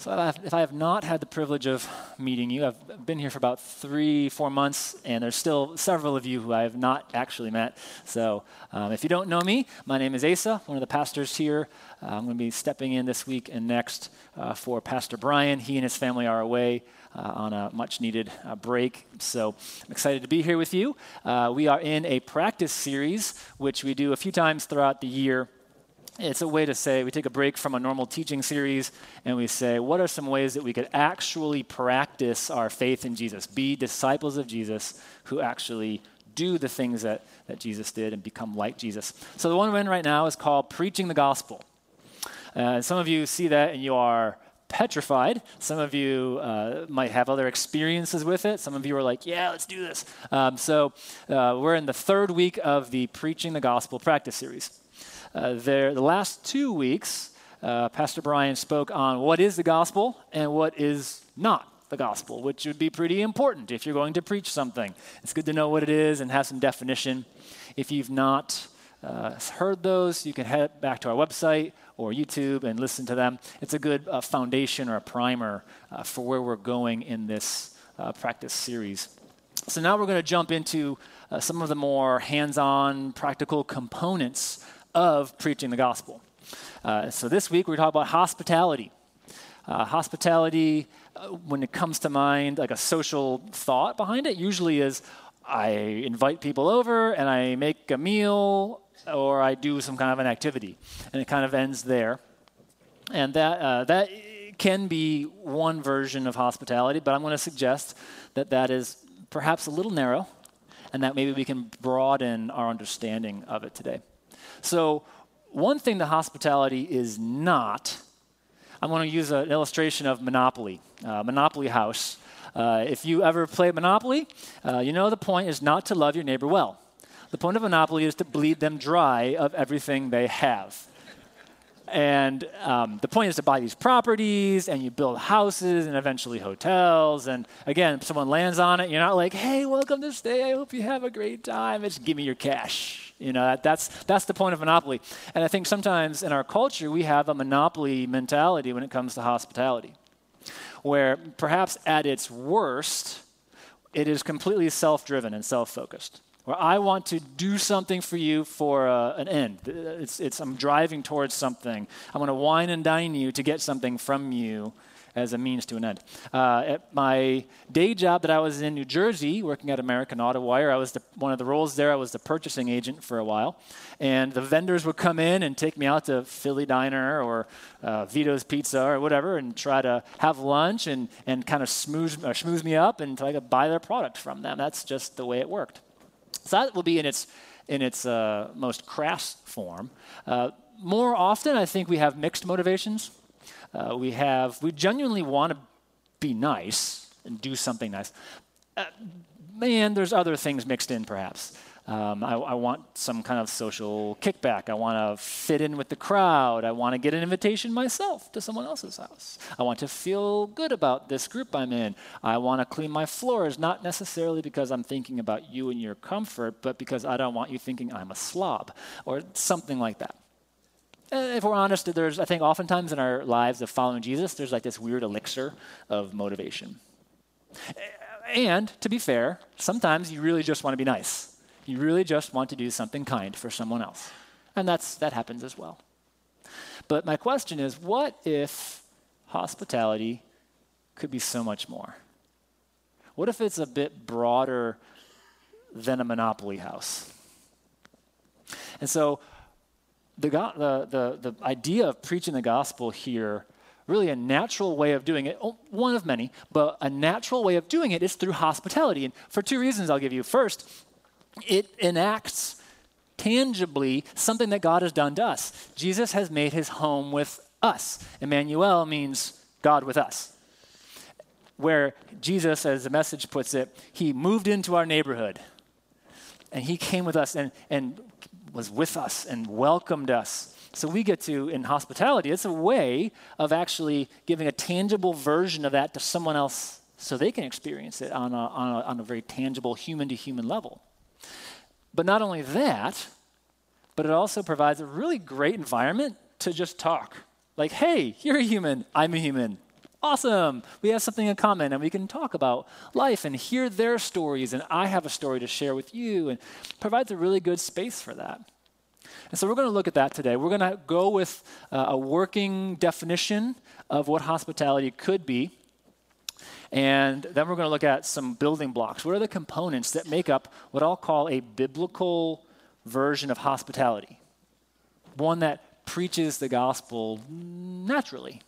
So, if I have not had the privilege of meeting you, I've been here for about three, four months, and there's still several of you who I have not actually met. So, um, if you don't know me, my name is Asa, one of the pastors here. Uh, I'm going to be stepping in this week and next uh, for Pastor Brian. He and his family are away uh, on a much needed uh, break. So I'm excited to be here with you. Uh, we are in a practice series, which we do a few times throughout the year. It's a way to say we take a break from a normal teaching series and we say, what are some ways that we could actually practice our faith in Jesus, be disciples of Jesus who actually do the things that, that Jesus did and become like Jesus? So the one we're in right now is called Preaching the Gospel. Uh, some of you see that and you are petrified. Some of you uh, might have other experiences with it. Some of you are like, yeah, let's do this. Um, so uh, we're in the third week of the Preaching the Gospel practice series. Uh, there, the last two weeks, uh, Pastor Brian spoke on what is the gospel and what is not the gospel, which would be pretty important if you're going to preach something. It's good to know what it is and have some definition. If you've not uh, heard those, you can head back to our website or YouTube and listen to them. It's a good uh, foundation or a primer uh, for where we're going in this uh, practice series. So now we're going to jump into uh, some of the more hands on, practical components of preaching the gospel. Uh, so this week we're talking about hospitality. Uh, hospitality, uh, when it comes to mind, like a social thought behind it, usually is I invite people over and I make a meal or I do some kind of an activity, and it kind of ends there. And that uh, that can be one version of hospitality, but I'm going to suggest that that is perhaps a little narrow, and that maybe we can broaden our understanding of it today. So, one thing the hospitality is not, I'm going to use an illustration of Monopoly, uh, Monopoly House. Uh, if you ever play Monopoly, uh, you know the point is not to love your neighbor well. The point of Monopoly is to bleed them dry of everything they have. And um, the point is to buy these properties and you build houses and eventually hotels. And again, if someone lands on it, you're not like, hey, welcome to stay. I hope you have a great time. It's give me your cash. You know, that, that's, that's the point of monopoly. And I think sometimes in our culture, we have a monopoly mentality when it comes to hospitality, where perhaps at its worst, it is completely self driven and self focused. Where I want to do something for you for uh, an end. It's, it's, I'm driving towards something. I want to wine and dine you to get something from you as a means to an end. Uh, at my day job that I was in New Jersey, working at American Auto Wire, I was the, one of the roles there. I was the purchasing agent for a while, and the vendors would come in and take me out to Philly Diner or uh, Vito's Pizza or whatever, and try to have lunch and and kind of smooth uh, schmooze me up and try to buy their product from them. That's just the way it worked. So that will be in its in its uh, most crass form. Uh, more often, I think we have mixed motivations. Uh, we have, we genuinely want to be nice and do something nice. Uh, man, there's other things mixed in perhaps. Um, I, I, want some kind of social kickback. I want to fit in with the crowd. I want to get an invitation myself to someone else's house. I want to feel good about this group I'm in. I want to clean my floors, not necessarily because I'm thinking about you and your comfort, but because I don't want you thinking I'm a slob or something like that. Uh, if we're honest, there's, I think, oftentimes in our lives of following Jesus, there's like this weird elixir of motivation. And to be fair, sometimes you really just want to be nice. You really just want to do something kind for someone else. And that's, that happens as well. But my question is what if hospitality could be so much more? What if it's a bit broader than a monopoly house? And so the, the, the, the idea of preaching the gospel here, really a natural way of doing it, oh, one of many, but a natural way of doing it is through hospitality. And for two reasons I'll give you. First, it enacts tangibly something that God has done to us. Jesus has made his home with us. Emmanuel means God with us. Where Jesus, as the message puts it, he moved into our neighborhood and he came with us and, and was with us and welcomed us. So we get to, in hospitality, it's a way of actually giving a tangible version of that to someone else so they can experience it on a, on a, on a very tangible human to human level. But not only that, but it also provides a really great environment to just talk. Like, hey, you're a human, I'm a human. Awesome. We have something in common and we can talk about life and hear their stories, and I have a story to share with you, and provides a really good space for that. And so we're going to look at that today. We're going to go with uh, a working definition of what hospitality could be. And then we're going to look at some building blocks. What are the components that make up what I'll call a biblical version of hospitality? One that preaches the gospel naturally.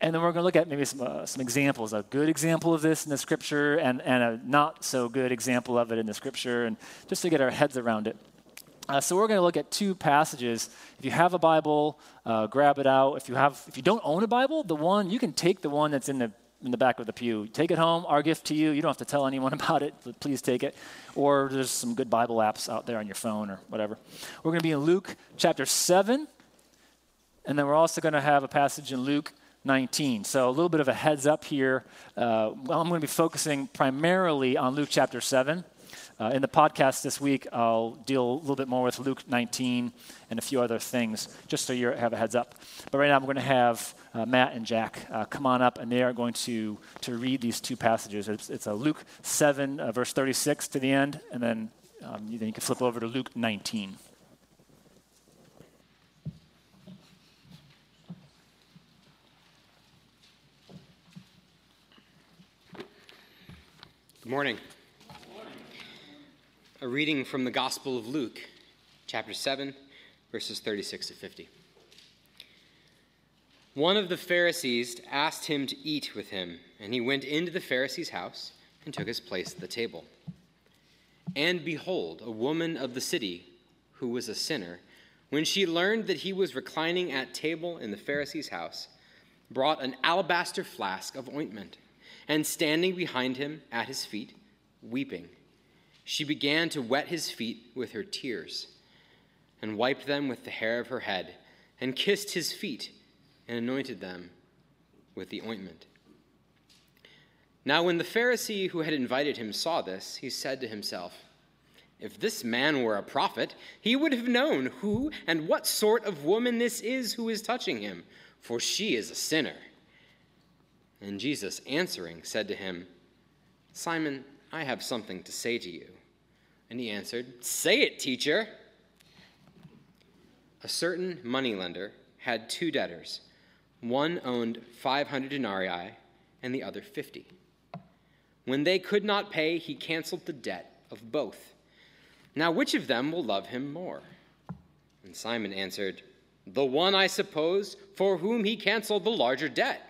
And then we're going to look at maybe some, uh, some examples, a good example of this in the scripture and, and a not so good example of it in the scripture, and just to get our heads around it. Uh, so we're going to look at two passages. If you have a Bible, uh, grab it out. If you have, if you don't own a Bible, the one you can take the one that's in the in the back of the pew. Take it home, our gift to you. You don't have to tell anyone about it, but please take it. Or there's some good Bible apps out there on your phone or whatever. We're going to be in Luke chapter 7, and then we're also going to have a passage in Luke 19. So a little bit of a heads up here. Uh, well, I'm going to be focusing primarily on Luke chapter 7. Uh, in the podcast this week, I'll deal a little bit more with Luke 19 and a few other things, just so you have a heads up. But right now, I'm going to have uh, Matt and Jack uh, come on up, and they are going to, to read these two passages. It's, it's a Luke 7, uh, verse 36 to the end, and then, um, then you can flip over to Luke 19. Morning. A reading from the Gospel of Luke, chapter 7, verses 36 to 50. One of the Pharisees asked him to eat with him, and he went into the Pharisee's house and took his place at the table. And behold, a woman of the city, who was a sinner, when she learned that he was reclining at table in the Pharisee's house, brought an alabaster flask of ointment, and standing behind him at his feet, weeping she began to wet his feet with her tears, and wiped them with the hair of her head, and kissed his feet, and anointed them with the ointment. Now, when the Pharisee who had invited him saw this, he said to himself, If this man were a prophet, he would have known who and what sort of woman this is who is touching him, for she is a sinner. And Jesus, answering, said to him, Simon, I have something to say to you. And he answered, Say it, teacher. A certain moneylender had two debtors. One owned 500 denarii and the other 50. When they could not pay, he canceled the debt of both. Now, which of them will love him more? And Simon answered, The one, I suppose, for whom he canceled the larger debt.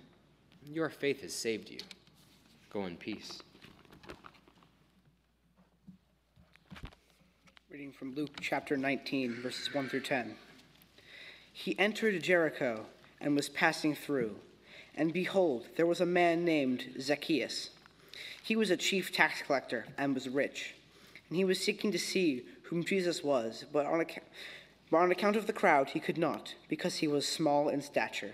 Your faith has saved you. Go in peace. Reading from Luke chapter 19, verses 1 through 10. He entered Jericho and was passing through. And behold, there was a man named Zacchaeus. He was a chief tax collector and was rich. And he was seeking to see whom Jesus was, but on, account, but on account of the crowd he could not, because he was small in stature.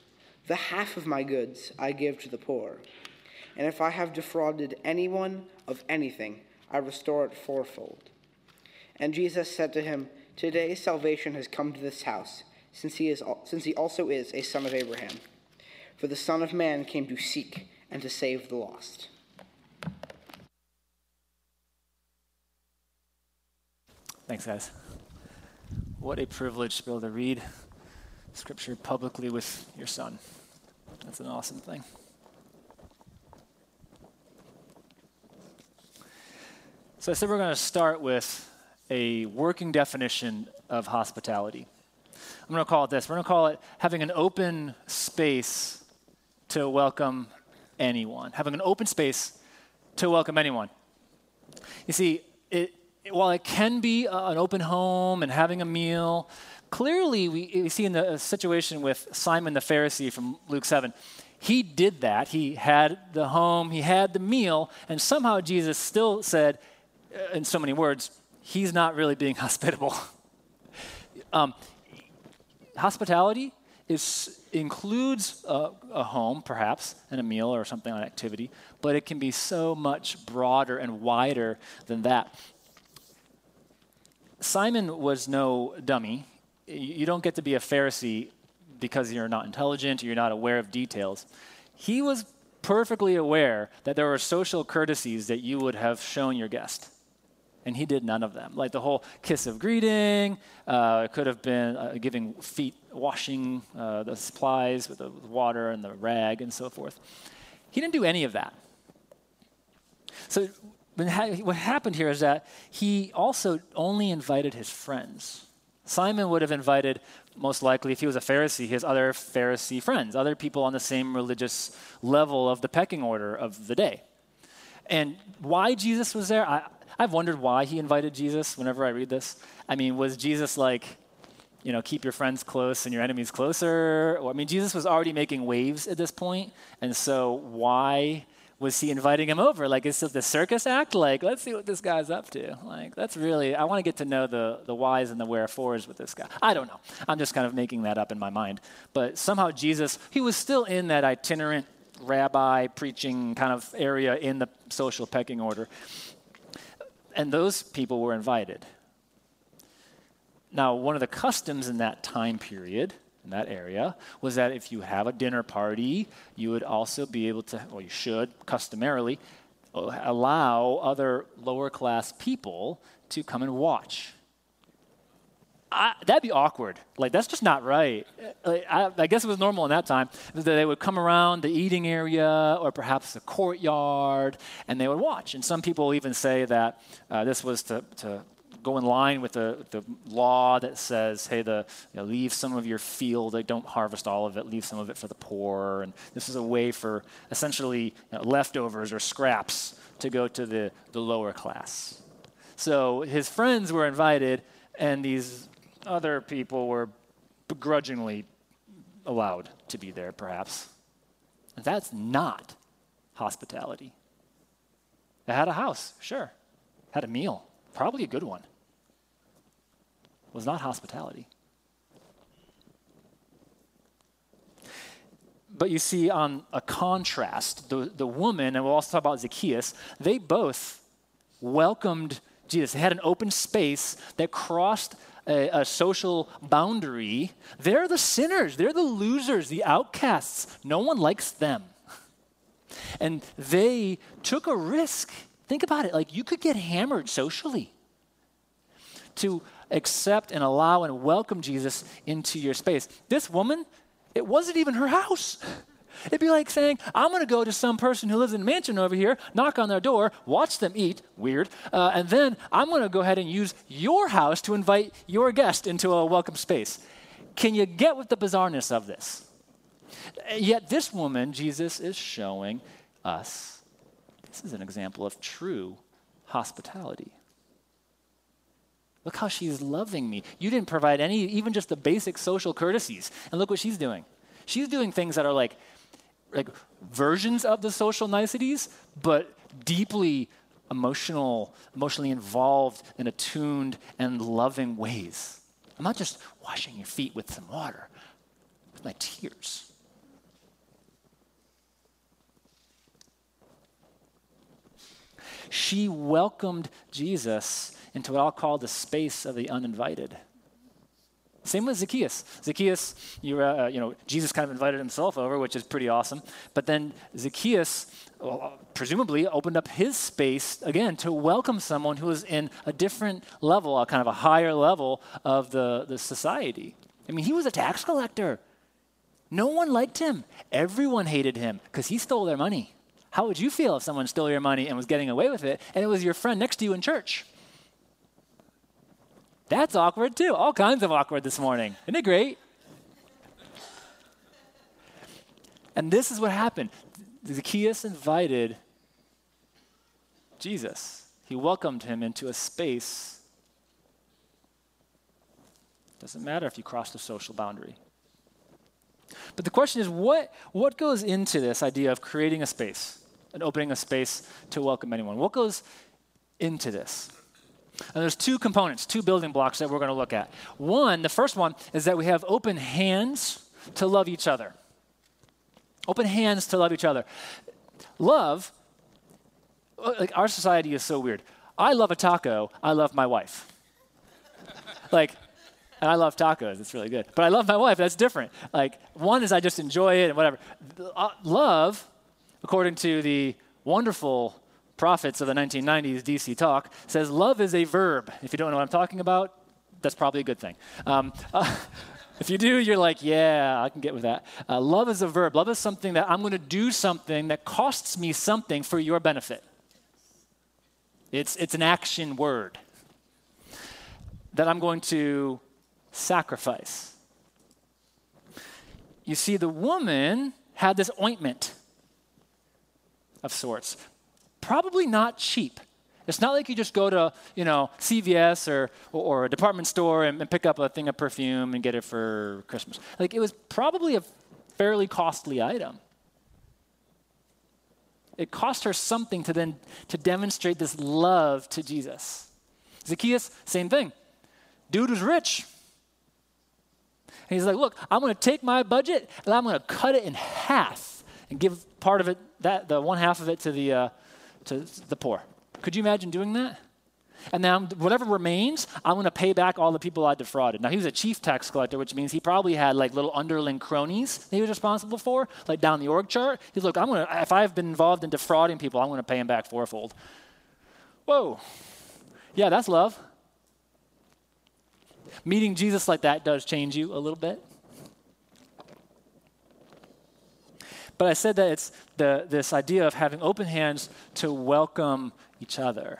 The half of my goods I give to the poor. And if I have defrauded anyone of anything, I restore it fourfold. And Jesus said to him, Today salvation has come to this house, since he, is, since he also is a son of Abraham. For the Son of Man came to seek and to save the lost. Thanks, guys. What a privilege to be able to read Scripture publicly with your son. That's an awesome thing. So I said we're going to start with a working definition of hospitality. I'm going to call it this. We're going to call it having an open space to welcome anyone. Having an open space to welcome anyone. You see, it, while it can be an open home and having a meal, clearly we, we see in the situation with Simon the Pharisee from Luke 7, he did that. He had the home, he had the meal, and somehow Jesus still said, uh, in so many words, he's not really being hospitable. um, hospitality is, includes a, a, home, perhaps, and a meal or something, an activity, but it can be so much broader and wider than that. Simon was no dummy. You don't get to be a Pharisee because you're not intelligent or you're not aware of details. He was perfectly aware that there were social courtesies that you would have shown your guest. And he did none of them. Like the whole kiss of greeting, uh, could have been uh, giving feet, washing uh, the supplies with the water and the rag and so forth. He didn't do any of that. So what happened here is that he also only invited his friends. Simon would have invited, most likely, if he was a Pharisee, his other Pharisee friends, other people on the same religious level of the pecking order of the day. And why Jesus was there, I, I've wondered why he invited Jesus whenever I read this. I mean, was Jesus like, you know, keep your friends close and your enemies closer? I mean, Jesus was already making waves at this point, and so why was he inviting him over? Like, is this the circus act? Like, let's see what this guy's up to. Like, that's really, I want to get to know the, the whys and the wherefores with this guy. I don't know. I'm just kind of making that up in my mind. But somehow Jesus, he was still in that itinerant rabbi preaching kind of area in the social pecking order. And those people were invited. Now, one of the customs in that time period in that area was that if you have a dinner party, you would also be able to, well, you should customarily uh, allow other lower class people to come and watch. I, that'd be awkward. Like, that's just not right. Like, I, I, guess it was normal in that time that they would come around the eating area or perhaps the courtyard and they would watch. And some people even say that uh, this was to, to go in line with the, the law that says, hey, the, you know, leave some of your field, don't harvest all of it, leave some of it for the poor. And this is a way for essentially you know, leftovers or scraps to go to the, the lower class. So his friends were invited, and these other people were begrudgingly allowed to be there, perhaps. That's not hospitality. They had a house, sure. Had a meal, probably a good one was not hospitality. But you see, on a contrast, the, the woman, and we'll also talk about Zacchaeus, they both welcomed Jesus. They had an open space that crossed a, a, social boundary. They're the sinners, they're the losers, the outcasts. No one likes them. And they took a risk. Think about it like you could get hammered socially to accept and allow and welcome Jesus into your space. This woman, it wasn't even her house. It'd be like saying, I'm going to go to some person who lives in a mansion over here, knock on their door, watch them eat, weird, uh, and then I'm going to go ahead and use your house to invite your guest into a welcome space. Can you get with the bizarreness of this? Yet, this woman, Jesus is showing us this is an example of true hospitality. Look how she's loving me. You didn't provide any, even just the basic social courtesies. And look what she's doing. She's doing things that are like, like versions of the social niceties, but deeply emotional, emotionally involved and attuned and loving ways. I'm not just washing your feet with some water, with my tears. She welcomed Jesus into what I'll call the space of the uninvited. Same with Zacchaeus. Zacchaeus, you, uh, you know, Jesus kind of invited himself over, which is pretty awesome. But then Zacchaeus well, presumably opened up his space again to welcome someone who was in a different level, a kind of a higher level of the, the society. I mean, he was a tax collector. No one liked him. Everyone hated him because he stole their money. How would you feel if someone stole your money and was getting away with it, and it was your friend next to you in church? That's awkward too. All kinds of awkward this morning. Isn't it great? And this is what happened. Zacchaeus invited Jesus. He welcomed him into a space. Doesn't matter if you cross the social boundary. But the question is what, what goes into this idea of creating a space and opening a space to welcome anyone? What goes into this? And there's two components, two building blocks that we're going to look at. One, the first one is that we have open hands to love each other. Open hands to love each other. Love, uh, like our society is so weird. I love a taco, I love my wife. like, and I love tacos, it's really good. But I love my wife, that's different. Like, one is I just enjoy it and whatever. Uh, love, according to the wonderful prophets of the 1990s, DC Talk, says love is a verb. If you don't know what I'm talking about, that's probably a good thing. Um, uh, if you do, you're like, yeah, I can get with that. Uh, love is a verb. Love is something that I'm going to do something that costs me something for your benefit. It's, it's an action word that I'm going to sacrifice. You see, the woman had this ointment of sorts probably not cheap. It's not like you just go to, you know, CVS or, or a department store and, and, pick up a thing of perfume and get it for Christmas. Like it was probably a fairly costly item. It cost her something to then to demonstrate this love to Jesus. Zacchaeus, same thing. Dude was rich. And he's like, look, I'm going to take my budget and I'm going to cut it in half and give part of it, that the one half of it to the uh, to the poor. Could you imagine doing that? And now, whatever remains, I'm going to pay back all the people I defrauded. Now, he was a chief tax collector, which means he probably had like little underling cronies that he was responsible for, like down the org chart. He's look, I'm going to, if I've been involved in defrauding people, I'm going to pay him back fourfold. Whoa. Yeah, that's love. Meeting Jesus like that does change you a little bit. But I said that it's the, this idea of having open hands to welcome each other.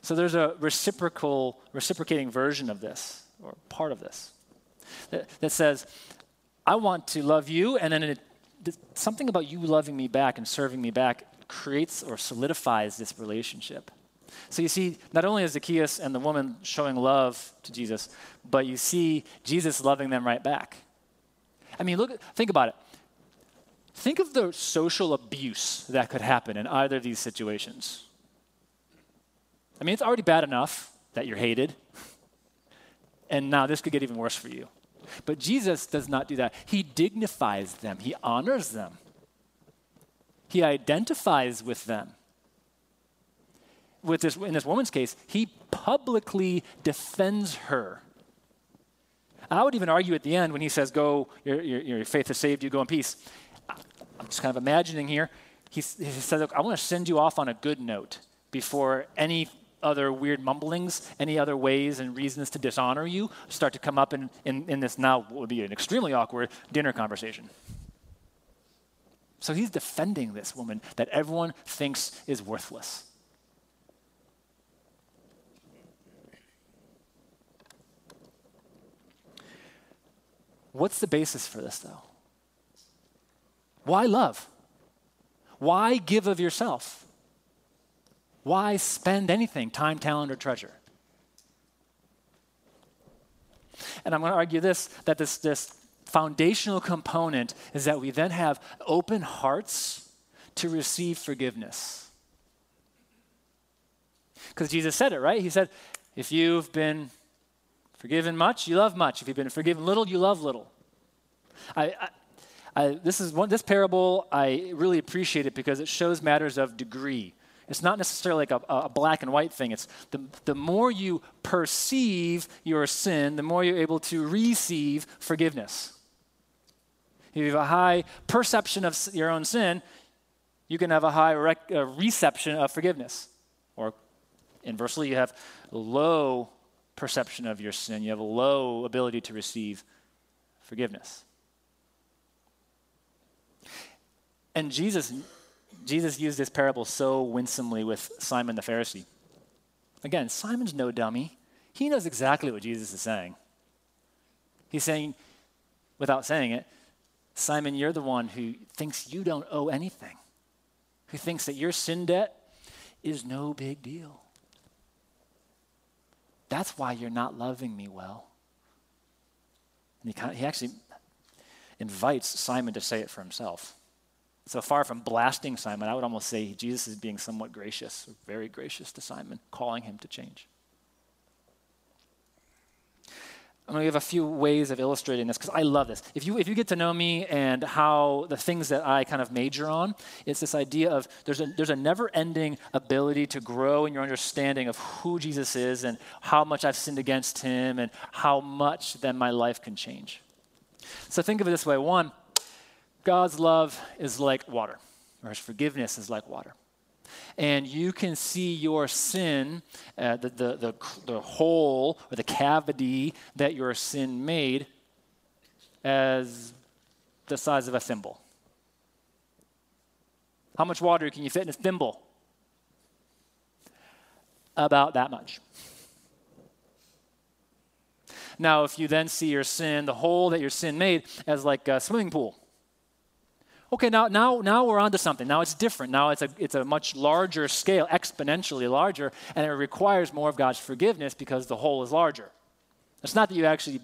So there's a reciprocal, reciprocating version of this, or part of this, that, that says, I want to love you, and then it, something about you loving me back and serving me back creates or solidifies this relationship. So you see, not only is Zacchaeus and the woman showing love to Jesus, but you see Jesus loving them right back. I mean, look, think about it. Think of the social abuse that could happen in either of these situations. I mean, it's already bad enough that you're hated, and now this could get even worse for you. But Jesus does not do that. He dignifies them, He honors them, He identifies with them. With this, in this woman's case, He publicly defends her. I would even argue at the end when He says, Go, your, your, your faith has saved you, go in peace. I'm just kind of imagining here. He, he Look, I want to send you off on a good note before any other weird mumblings, any other ways and reasons to dishonor you start to come up in, in, in this now would be an extremely awkward dinner conversation. So he's defending this woman that everyone thinks is worthless. What's the basis for this, though? Why love? Why give of yourself? Why spend anything, time, talent, or treasure? And I'm going to argue this that this, this foundational component is that we then have open hearts to receive forgiveness. Because Jesus said it, right? He said, if you've been forgiven much, you love much. If you've been forgiven little, you love little. I, I, this is one, this parable, I really appreciate it because it shows matters of degree. It's not necessarily like a, a, black and white thing. It's the, the more you perceive your sin, the more you're able to receive forgiveness. If you have a high perception of your own sin, you can have a high rec- uh, reception of forgiveness. Or inversely, you have low perception of your sin, you have a low ability to receive forgiveness. And Jesus, Jesus used this parable so winsomely with Simon the Pharisee. Again, Simon's no dummy. He knows exactly what Jesus is saying. He's saying, without saying it, Simon, you're the one who thinks you don't owe anything, who thinks that your sin debt is no big deal. That's why you're not loving me well. And he, kind of, he actually invites Simon to say it for himself. So far from blasting Simon, I would almost say Jesus is being somewhat gracious, very gracious to Simon, calling him to change. I'm going to give a few ways of illustrating this because I love this. If you, if you get to know me and how the things that I kind of major on, it's this idea of there's a, there's a never ending ability to grow in your understanding of who Jesus is and how much I've sinned against him and how much then my life can change. So think of it this way one, God's love is like water, or his forgiveness is like water. And you can see your sin, uh, the, the, the, the hole or the cavity that your sin made, as the size of a thimble. How much water can you fit in a thimble? About that much. Now, if you then see your sin, the hole that your sin made, as like a swimming pool, okay, now, now, now we're onto something. Now it's different. Now it's a, it's a much larger scale, exponentially larger, and it requires more of God's forgiveness because the hole is larger. It's not that you actually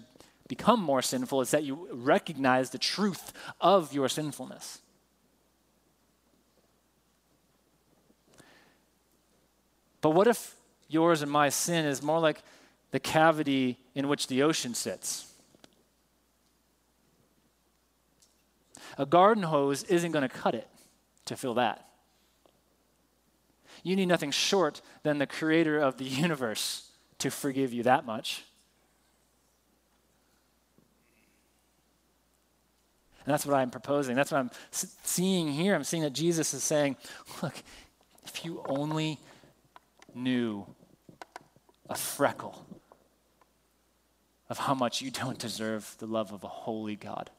become more sinful, it's that you recognize the truth of your sinfulness. But what if yours and my sin is more like the cavity in which the ocean sits? A garden hose isn't going to cut it to fill that. You need nothing short than the creator of the universe to forgive you that much. And that's what I'm proposing. That's what I'm seeing here. I'm seeing that Jesus is saying, look, if you only knew a freckle of how much you don't deserve the love of a holy God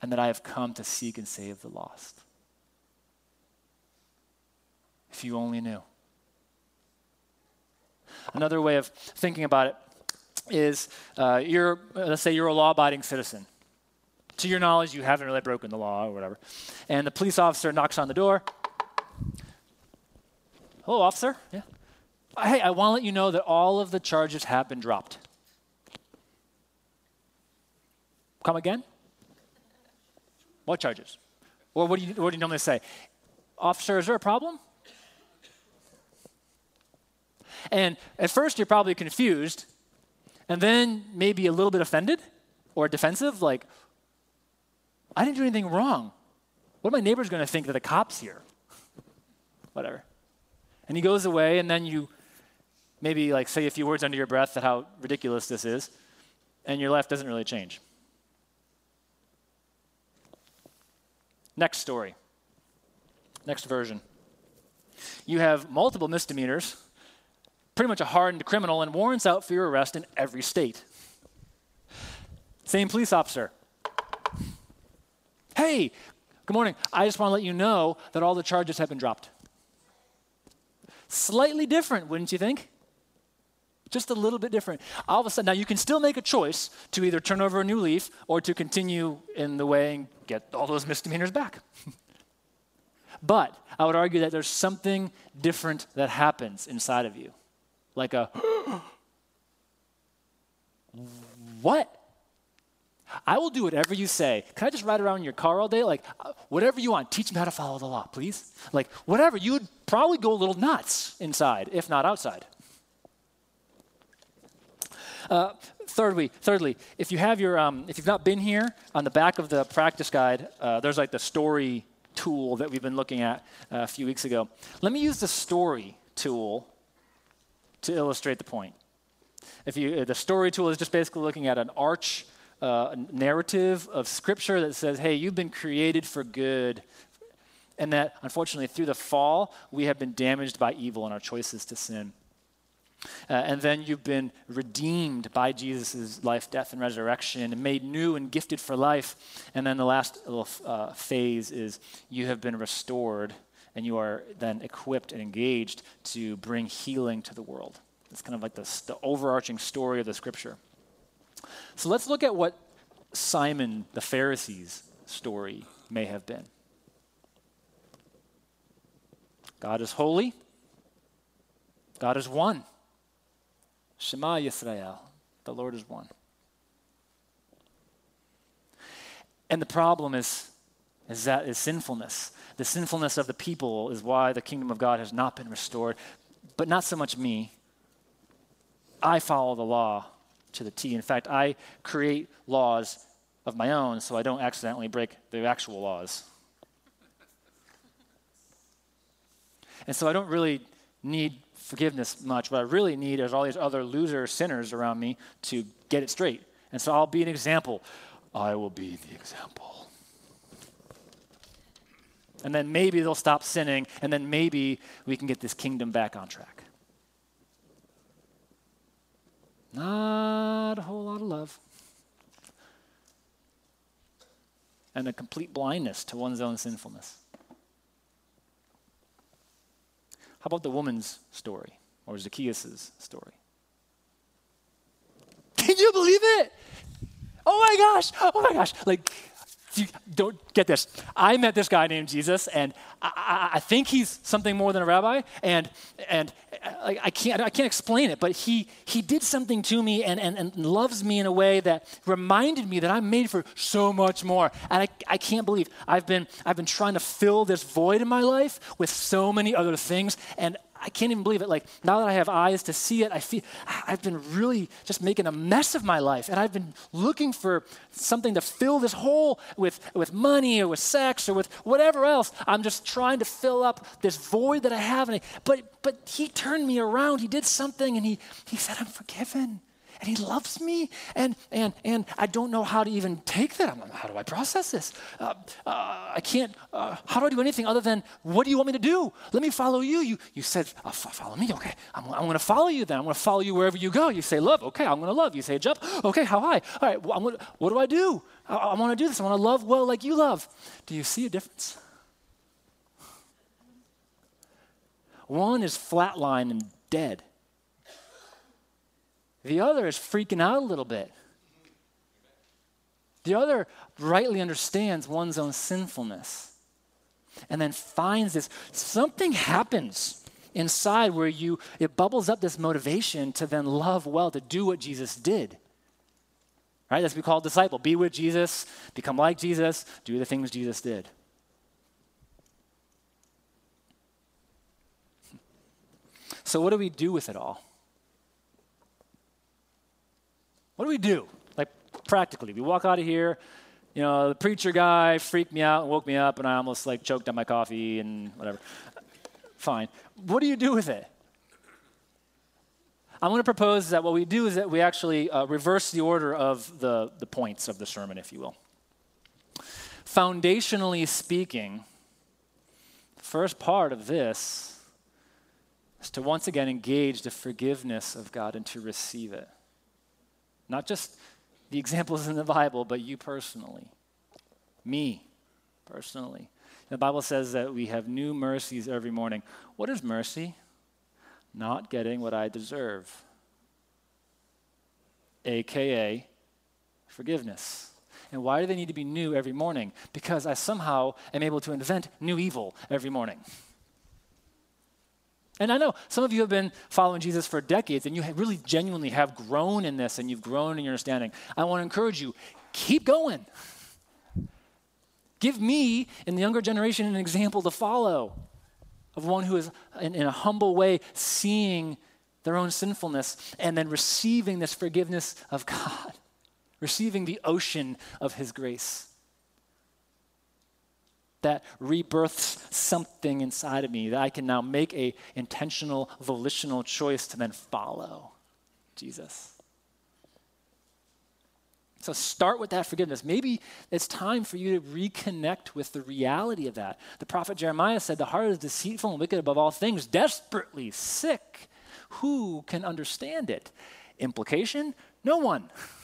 and that I have come to seek and save the lost. If you only knew. Another way of thinking about it is uh, you're, let's say you're a law abiding citizen. To your knowledge, you haven't really broken the law or whatever. And the police officer knocks on the door. Hello, officer. Yeah. Hey, I want to let you know that all of the charges have been dropped. Come again? What charges? Or what do you, what do you normally say? Officer, is there a problem? And at first, you're probably confused, and then maybe a little bit offended or defensive, like, I didn't do anything wrong. What are my neighbors going to think that the cop's here? Whatever. And he goes away, and then you maybe like say a few words under your breath at how ridiculous this is, and your life doesn't really change. Next story. Next version. You have multiple misdemeanors, pretty much a hardened criminal, and warrants out for your arrest in every state. Same police officer. Hey, good morning. I just want to let you know that all the charges have been dropped. Slightly different, wouldn't you think? Just a little bit different. All of a sudden, now you can still make a choice to either turn over a new leaf or to continue in the way and get all those misdemeanors back. but I would argue that there's something different that happens inside of you. Like a, what? I will do whatever you say. Can I just ride around in your car all day? Like, uh, whatever you want. Teach me how to follow the law, please. Like, whatever. You would probably go a little nuts inside, if not outside. Uh, thirdly, thirdly, if you have your, um, if you've not been here, on the back of the practice guide, uh, there's like the story tool that we've been looking at uh, a few weeks ago. Let me use the story tool to illustrate the point. If you, the story tool is just basically looking at an arch uh, narrative of Scripture that says, hey, you've been created for good. And that, unfortunately, through the fall, we have been damaged by evil and our choices to sin. Uh, and then you've been redeemed by Jesus' life, death, and resurrection, and made new and gifted for life. And then the last little uh, phase is you have been restored, and you are then equipped and engaged to bring healing to the world. It's kind of like the, the overarching story of the scripture. So let's look at what Simon the Pharisee's story may have been. God is holy, God is one. Shema Yisrael, the Lord is one. And the problem is, is that is sinfulness. The sinfulness of the people is why the kingdom of God has not been restored, but not so much me. I follow the law to the T. In fact, I create laws of my own so I don't accidentally break the actual laws. And so I don't really need forgiveness much. What I really need is all these other loser sinners around me to get it straight. And so I'll be an example. I will be the example. And then maybe they'll stop sinning, and then maybe we can get this kingdom back on track. Not a whole lot of love. And a complete blindness to one's own sinfulness. How about the woman's story or Zacchaeus' story? Can you believe it? Oh my gosh, oh my gosh. Like, you don't get this. I met this guy named Jesus, and I, I, I think he's something more than a rabbi, and and uh, I, I, can't I can't explain it, but he he did something to me and, and, and loves me in a way that reminded me that I'm made for so much more. And I, I can't believe I've been I've been trying to fill this void in my life with so many other things, and I can't even believe it. Like now that I have eyes to see it, I feel I've been really just making a mess of my life, and I've been looking for something to fill this hole with with money or with sex or with whatever else. I'm just trying to fill up this void that I have. And I, but but he turned me around. He did something, and he he said, "I'm forgiven." And he loves me and and and i don't know how to even take that. I'm, how do i process this? Uh, uh, i can't uh, how do i do anything other than what do you want me to do? Let me follow you. You, you said uh, follow me? Okay. I'm, I'm going to follow you then. I'm going to follow you wherever you go. You say love. Okay i'm going to love. You say jump. Okay how high? All right well, gonna, what do i do? I, I want to do this. I want to love well like you love. Do you see a difference? One is flatline and dead the other is freaking out a little bit. The other rightly understands one's own sinfulness and then finds this something happens inside where you it bubbles up this motivation to then love well to do what Jesus did. Right? That's what we call disciple. Be with Jesus, become like Jesus, do the things Jesus did. So what do we do with it all? What do we do? Like practically, we walk out of here. You know, the preacher guy freaked me out and woke me up, and I almost like choked on my coffee and whatever. Fine. What do you do with it? I'm going to propose that what we do is that we actually uh, reverse the order of the, the points of the sermon, if you will. Foundationally speaking, the first part of this is to once again engage the forgiveness of God and to receive it. Not just the examples in the Bible, but you personally. Me personally. The Bible says that we have new mercies every morning. What is mercy? Not getting what I deserve, AKA forgiveness. And why do they need to be new every morning? Because I somehow am able to invent new evil every morning. And I know some of you have been following Jesus for decades and you really genuinely have grown in this and you've grown in your understanding. I want to encourage you keep going. Give me and the younger generation an example to follow of one who is, in, in a humble way, seeing their own sinfulness and then receiving this forgiveness of God, receiving the ocean of His grace that rebirths something inside of me that I can now make a intentional, volitional choice to then follow Jesus. So start with that forgiveness. Maybe it's time for you to reconnect with the reality of that. The prophet Jeremiah said, The heart is deceitful and wicked above all things, desperately sick. Who can understand it? Implication? No one.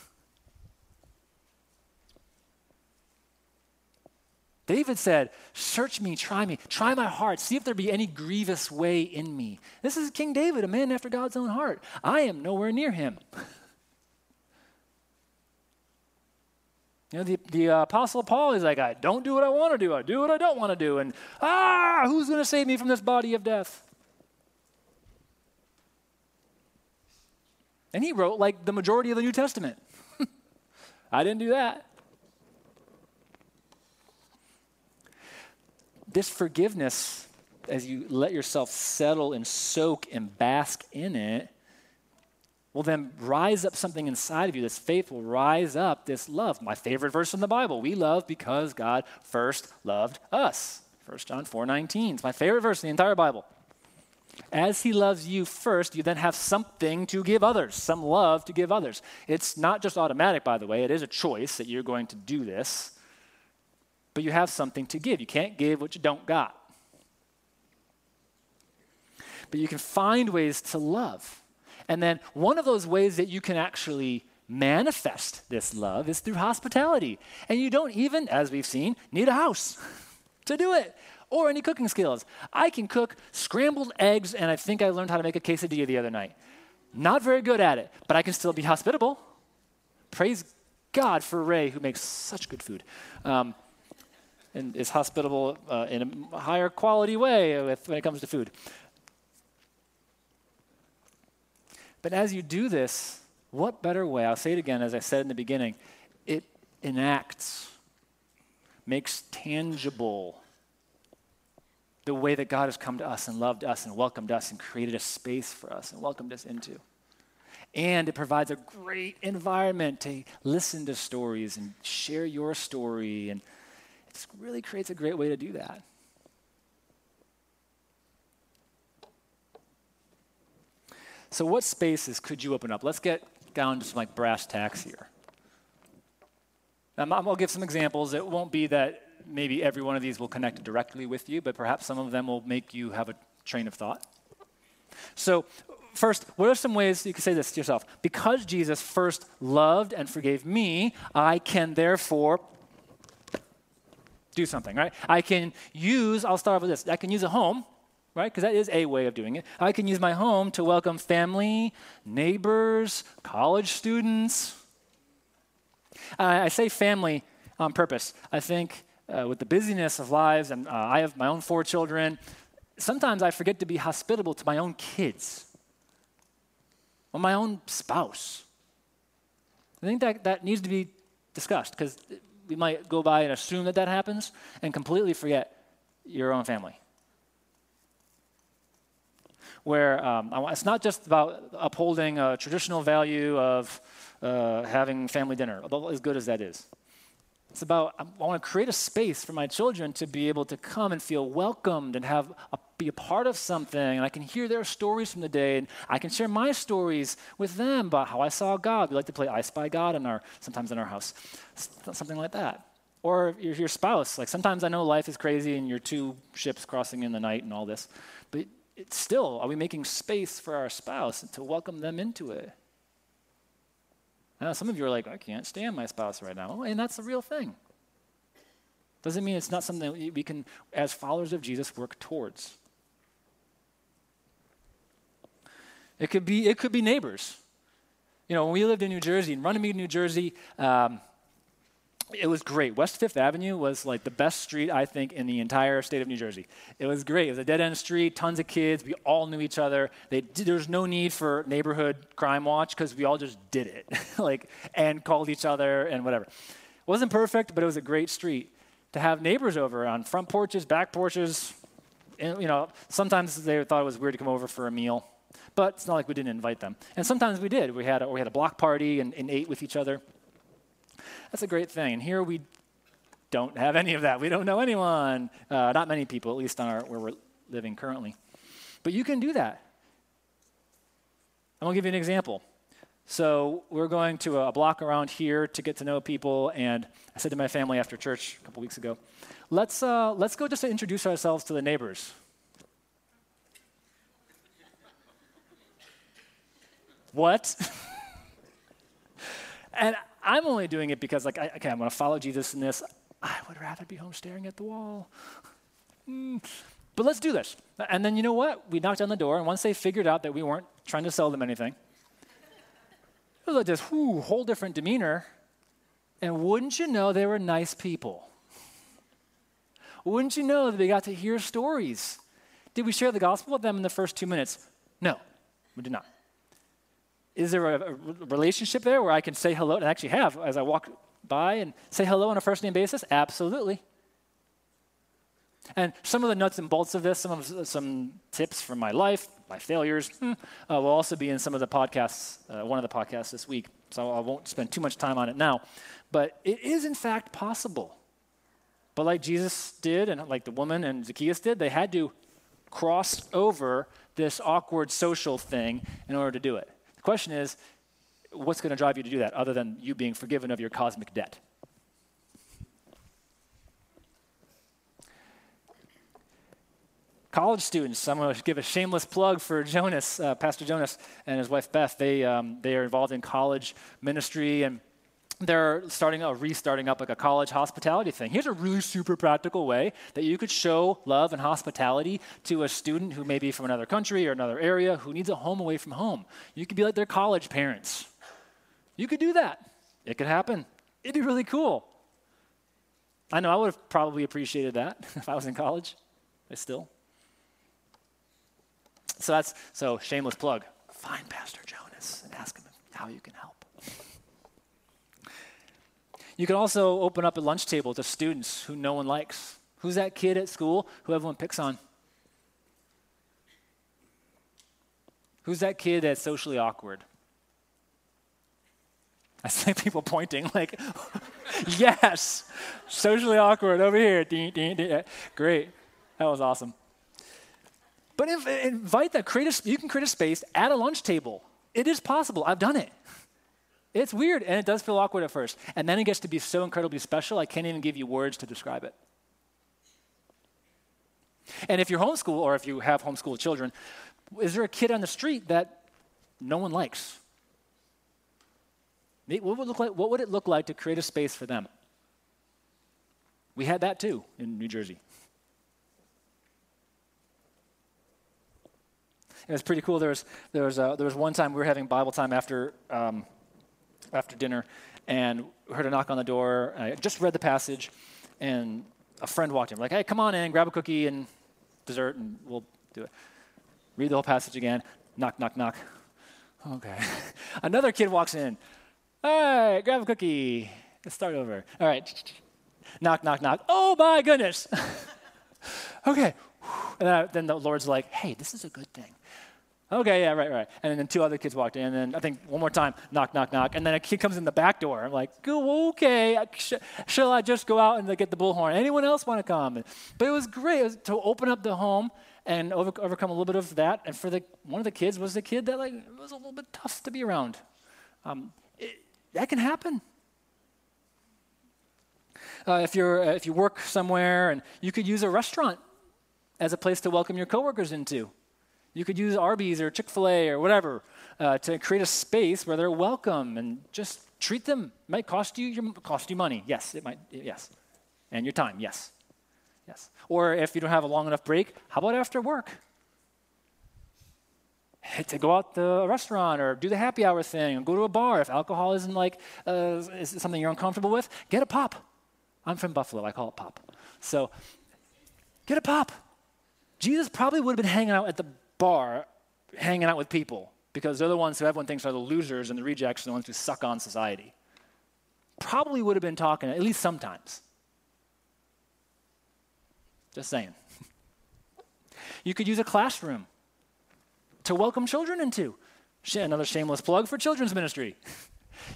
David said, Search me, try me, try my heart, see if there be any grievous way in me. This is King David, a man after God's own heart. I am nowhere near him. You know, the, the uh, Apostle Paul is like, I don't do what I want to do, I do what I don't want to do. And ah, who's going to save me from this body of death? And he wrote like the majority of the New Testament. I didn't do that. This forgiveness, as you let yourself settle and soak and bask in it, will then rise up something inside of you. This faith will rise up this love. My favorite verse in the Bible. We love because God first loved us. 1 John 4 19. It's my favorite verse in the entire Bible. As he loves you first, you then have something to give others, some love to give others. It's not just automatic, by the way, it is a choice that you're going to do this but you have something to give. You can't give what you don't got. But you can find ways to love. And then one of those ways that you can actually manifest this love is through hospitality. And you don't even, as we've seen, need a house to do it or any cooking skills. I can cook scrambled eggs, and I think I learned how to make a quesadilla the other night. Not very good at it, but I can still be hospitable. Praise God for Ray, who makes such good food. Um, and is hospitable uh, in a higher quality way with, when it comes to food. But as you do this, what better way? I'll say it again, as I said in the beginning, it enacts, makes tangible the way that God has come to us and loved us and welcomed us and created a space for us and welcomed us into. And it provides a great environment to listen to stories and share your story and this really creates a great way to do that. So, what spaces could you open up? Let's get down to some like brass tacks here. I'll give some examples. It won't be that maybe every one of these will connect directly with you, but perhaps some of them will make you have a train of thought. So, first, what are some ways you can say this to yourself? Because Jesus first loved and forgave me, I can therefore do something, right? I can use, I'll start off with this, I can use a home, right? Because that is a way of doing it. I can use my home to welcome family, neighbors, college students. Uh, I say family on purpose. I think uh, with the busyness of lives, and uh, I have my own four children, sometimes I forget to be hospitable to my own kids or my own spouse. I think that, that needs to be discussed because we might go by and assume that that happens and completely forget your own family. Where um, it's not just about upholding a traditional value of uh, having family dinner, as good as that is. It's about, I want to create a space for my children to be able to come and feel welcomed and have a, be a part of something. And I can hear their stories from the day, and I can share my stories with them about how I saw God. We like to play I Spy God in our, sometimes in our house, something like that. Or your, your spouse. Like sometimes I know life is crazy and you're two ships crossing in the night and all this, but it's still, are we making space for our spouse to welcome them into it? Now, some of you are like, I can't stand my spouse right now. and that's the real thing. Doesn't mean it's not something we can, as followers of Jesus, work towards. It could be, it could be neighbors. You know, when we lived in New Jersey, in Runnemede, New Jersey, um, it was great. West Fifth Avenue was like the best street, I think, in the entire state of New Jersey. It was great. It was a dead end street, tons of kids. We all knew each other. They, there was no need for neighborhood crime watch because we all just did it, like, and called each other and whatever. It wasn't perfect, but it was a great street. To have neighbors over on front porches, back porches, and, you know, sometimes they thought it was weird to come over for a meal, but it's not like we didn't invite them. And sometimes we did. We had a, we had a block party and, and ate with each other. That's a great thing. And here we don't have any of that. We don't know anyone. Uh, not many people, at least on our, where we're living currently. But you can do that. I'm going to give you an example. So we're going to a block around here to get to know people, and I said to my family after church a couple weeks ago, let's, uh, let's go just to introduce ourselves to the neighbors. What? and I'm only doing it because, like, I, okay, I'm going to follow Jesus in this. I would rather be home staring at the wall. Mm. But let's do this. And then you know what? We knocked on the door, and once they figured out that we weren't trying to sell them anything, it was like this whole different demeanor. And wouldn't you know, they were nice people. Wouldn't you know that they got to hear stories? Did we share the gospel with them in the first two minutes? No, we did not. Is there a, a relationship there where I can say hello, and actually have as I walk by and say hello on a first name basis? Absolutely. And some of the nuts and bolts of this, some of some tips from my life, my failures, hmm, uh, will also be in some of the podcasts, uh, one of the podcasts this week. So I won't spend too much time on it now. But it is, in fact, possible. But like Jesus did, and like the woman and Zacchaeus did, they had to cross over this awkward social thing in order to do it. Question is, what's going to drive you to do that other than you being forgiven of your cosmic debt? college students. I'm going to give a shameless plug for Jonas, uh, Pastor Jonas, and his wife Beth. They um, they are involved in college ministry and they're starting a restarting up like a college hospitality thing. Here's a really super practical way that you could show love and hospitality to a student who may be from another country or another area who needs a home away from home. You could be like their college parents. You could do that. It could happen. It'd be really cool. I know I would have probably appreciated that if I was in college. I still. So that's so shameless plug. Find Pastor Jonas and ask him how you can help. You can also open up a lunch table to students who no one likes. Who's that kid at school who everyone picks on? Who's that kid that's socially awkward? I see people pointing like, yes, socially awkward over here. Great. That was awesome. But if, invite that, create you can create a space at a lunch table. It is possible. I've done it. It's weird, and it does feel awkward at first. And then it gets to be so incredibly special, I can't even give you words to describe it. And if you're homeschool, or if you have homeschool children, is there a kid on the street that no one likes? What would, like, what would it look like to create a space for them? We had that too in New Jersey. It was pretty cool. There was, there was, uh, there was one time we were having Bible time after, um, after dinner, and heard a knock on the door. I just read the passage, and a friend walked in. We're like, hey, come on in, grab a cookie and dessert, and we'll do it. Read the whole passage again. Knock, knock, knock. Okay. Another kid walks in. Right, grab a cookie. Let's start over. All right. Knock, knock, knock. Oh my goodness. okay. And then the Lord's like, hey, this is a good thing. Okay, yeah, right, right. And then two other kids walked in, and then I think one more time, knock, knock, knock. And then a kid comes in the back door. I'm like, okay, shall I just go out and get the bullhorn? Anyone else want to come? But it was great it was to open up the home and over, overcome a little bit of that. And for the one of the kids was the kid that like was a little bit tough to be around. Um, it, that can happen. Uh, if you're uh, if you work somewhere and you could use a restaurant as a place to welcome your coworkers into. You could use Arby's or Chick fil A or whatever uh, to create a space where they're welcome and just treat them. It might cost you, your, cost you money. Yes, it might, yes. And your time, yes. Yes. Or if you don't have a long enough break, how about after work? to go out to a restaurant or do the happy hour thing or go to a bar if alcohol isn't like uh, is something you're uncomfortable with get a pop i'm from buffalo i call it pop so get a pop jesus probably would have been hanging out at the bar hanging out with people because they're the ones who everyone thinks are the losers and the rejects and the ones who suck on society. Probably would have been talking at least sometimes. Just saying. you could use a classroom to welcome children into. Another shameless plug for children's ministry.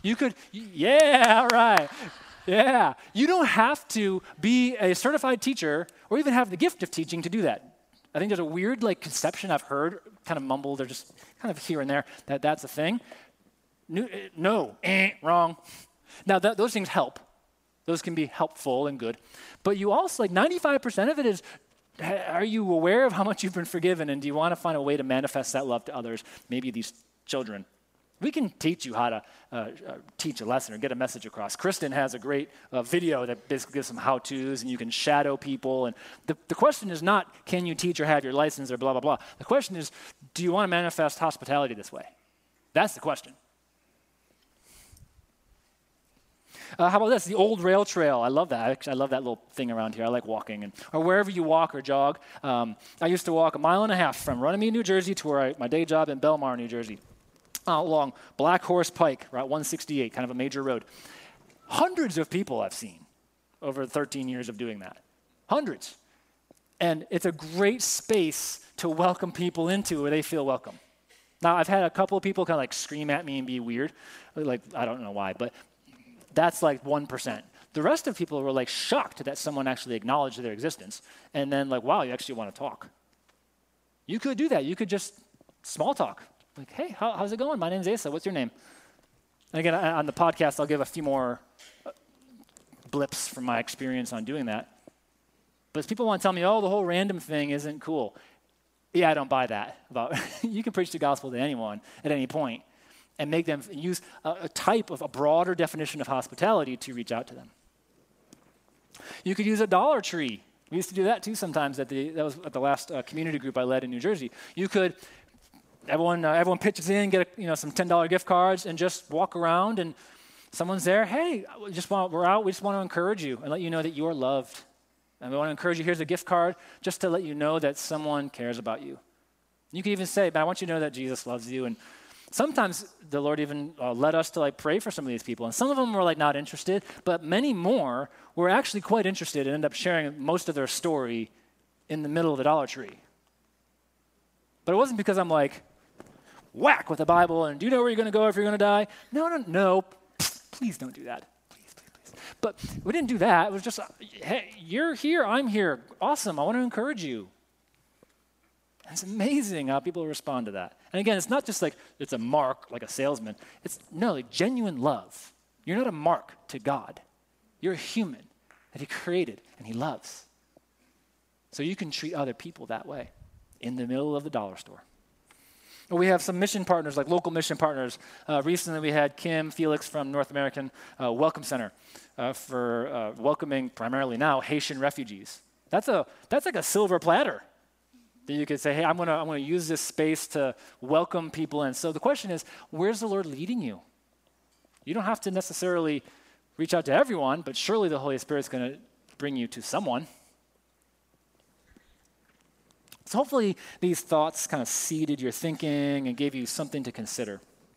You could, yeah, all right. Yeah. You don't have to be a certified teacher or even have the gift of teaching to do that. I think there's a weird like conception I've heard kind of mumbled or just kind of here and there that that's a thing. No, no eh, wrong. Now those things help. Those can be helpful and good. But you also like 95% of it is are you aware of how much you've been forgiven and do you want to find a way to manifest that love to others, maybe these children? We can teach you how to uh, uh, teach a lesson or get a message across. Kristen has a great uh, video that basically gives some how to's, and you can shadow people. And the, the question is not, can you teach or have your license or blah, blah, blah. The question is, do you want to manifest hospitality this way? That's the question. Uh, how about this? The old rail trail. I love that. I love that little thing around here. I like walking. And, or wherever you walk or jog. Um, I used to walk a mile and a half from Runnemede, New Jersey to where I, my day job in Bellmawr, New Jersey uh, along Black Horse Pike, Route 168, kind of a major road. Hundreds of people I've seen over 13 years of doing that. Hundreds. And it's a great space to welcome people into where they feel welcome. Now, I've had a couple of people kind of like scream at me and be weird. Like, I don't know why, but that's like 1%. The rest of people were like shocked that someone actually acknowledged their existence and then, like, wow, you actually want to talk. You could do that. You could just small talk. Like, hey, how, how's it going? My name's Asa. What's your name? And again, on the podcast, I'll give a few more uh, blips from my experience on doing that. But people want to tell me, oh, the whole random thing isn't cool. Yeah, I don't buy that. About you can preach the gospel to anyone at any point and make them use a, a type of a broader definition of hospitality to reach out to them. You could use a Dollar Tree. We used to do that too sometimes. At the that was at the last uh, community group I led in New Jersey. You could everyone, uh, everyone pitches in, get a, you know, some $10 gift cards, and just walk around, and someone's there. Hey, we just want, we're out. We just want to encourage you and let you know that you are loved. And we want to encourage you. Here's a gift card just to let you know that someone cares about you. You can even say, "But I want you to know that Jesus loves you." And sometimes the Lord even uh, led us to like pray for some of these people, and some of them were like not interested, but many more were actually quite interested and end up sharing most of their story in the middle of the Dollar Tree. But it wasn't because I'm like, whack with the Bible and do you know where you're going to go if you're going to die? No, no, no. Please don't do that. Please, please, please. But we didn't do that. It was just, hey, you're here, I'm here. Awesome. I want to encourage you. It's amazing how people respond to that. And again, it's not just like it's a mark, like a salesman. It's no, like genuine love. You're not a mark to God. You're a human that He created and He loves. So you can treat other people that way in the middle of the dollar store. We have some mission partners, like local mission partners. Uh, recently, we had Kim Felix from North American uh, Welcome Center uh, for uh, welcoming primarily now Haitian refugees. That's, a, that's like a silver platter that you could say, hey, I'm going to I'm to use this space to welcome people in. So the question is, where's the Lord leading you? You don't have to necessarily reach out to everyone, but surely the Holy Spirit's going to bring you to someone. So hopefully these thoughts kind of seeded your thinking and gave you something to consider.